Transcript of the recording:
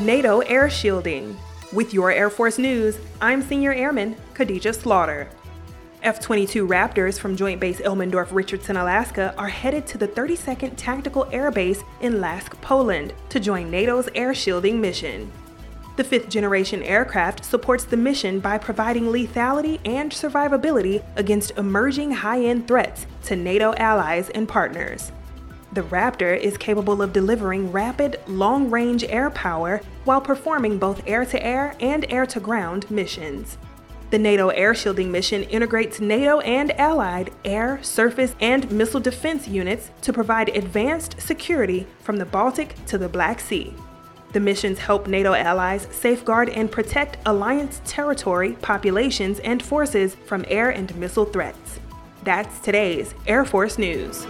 NATO air shielding. With your Air Force News, I'm Senior Airman Khadija Slaughter. F 22 Raptors from Joint Base Elmendorf Richardson, Alaska are headed to the 32nd Tactical Air Base in Lask, Poland to join NATO's air shielding mission. The fifth generation aircraft supports the mission by providing lethality and survivability against emerging high end threats to NATO allies and partners. The Raptor is capable of delivering rapid, long range air power while performing both air to air and air to ground missions. The NATO air shielding mission integrates NATO and allied air, surface, and missile defense units to provide advanced security from the Baltic to the Black Sea. The missions help NATO allies safeguard and protect alliance territory, populations, and forces from air and missile threats. That's today's Air Force News.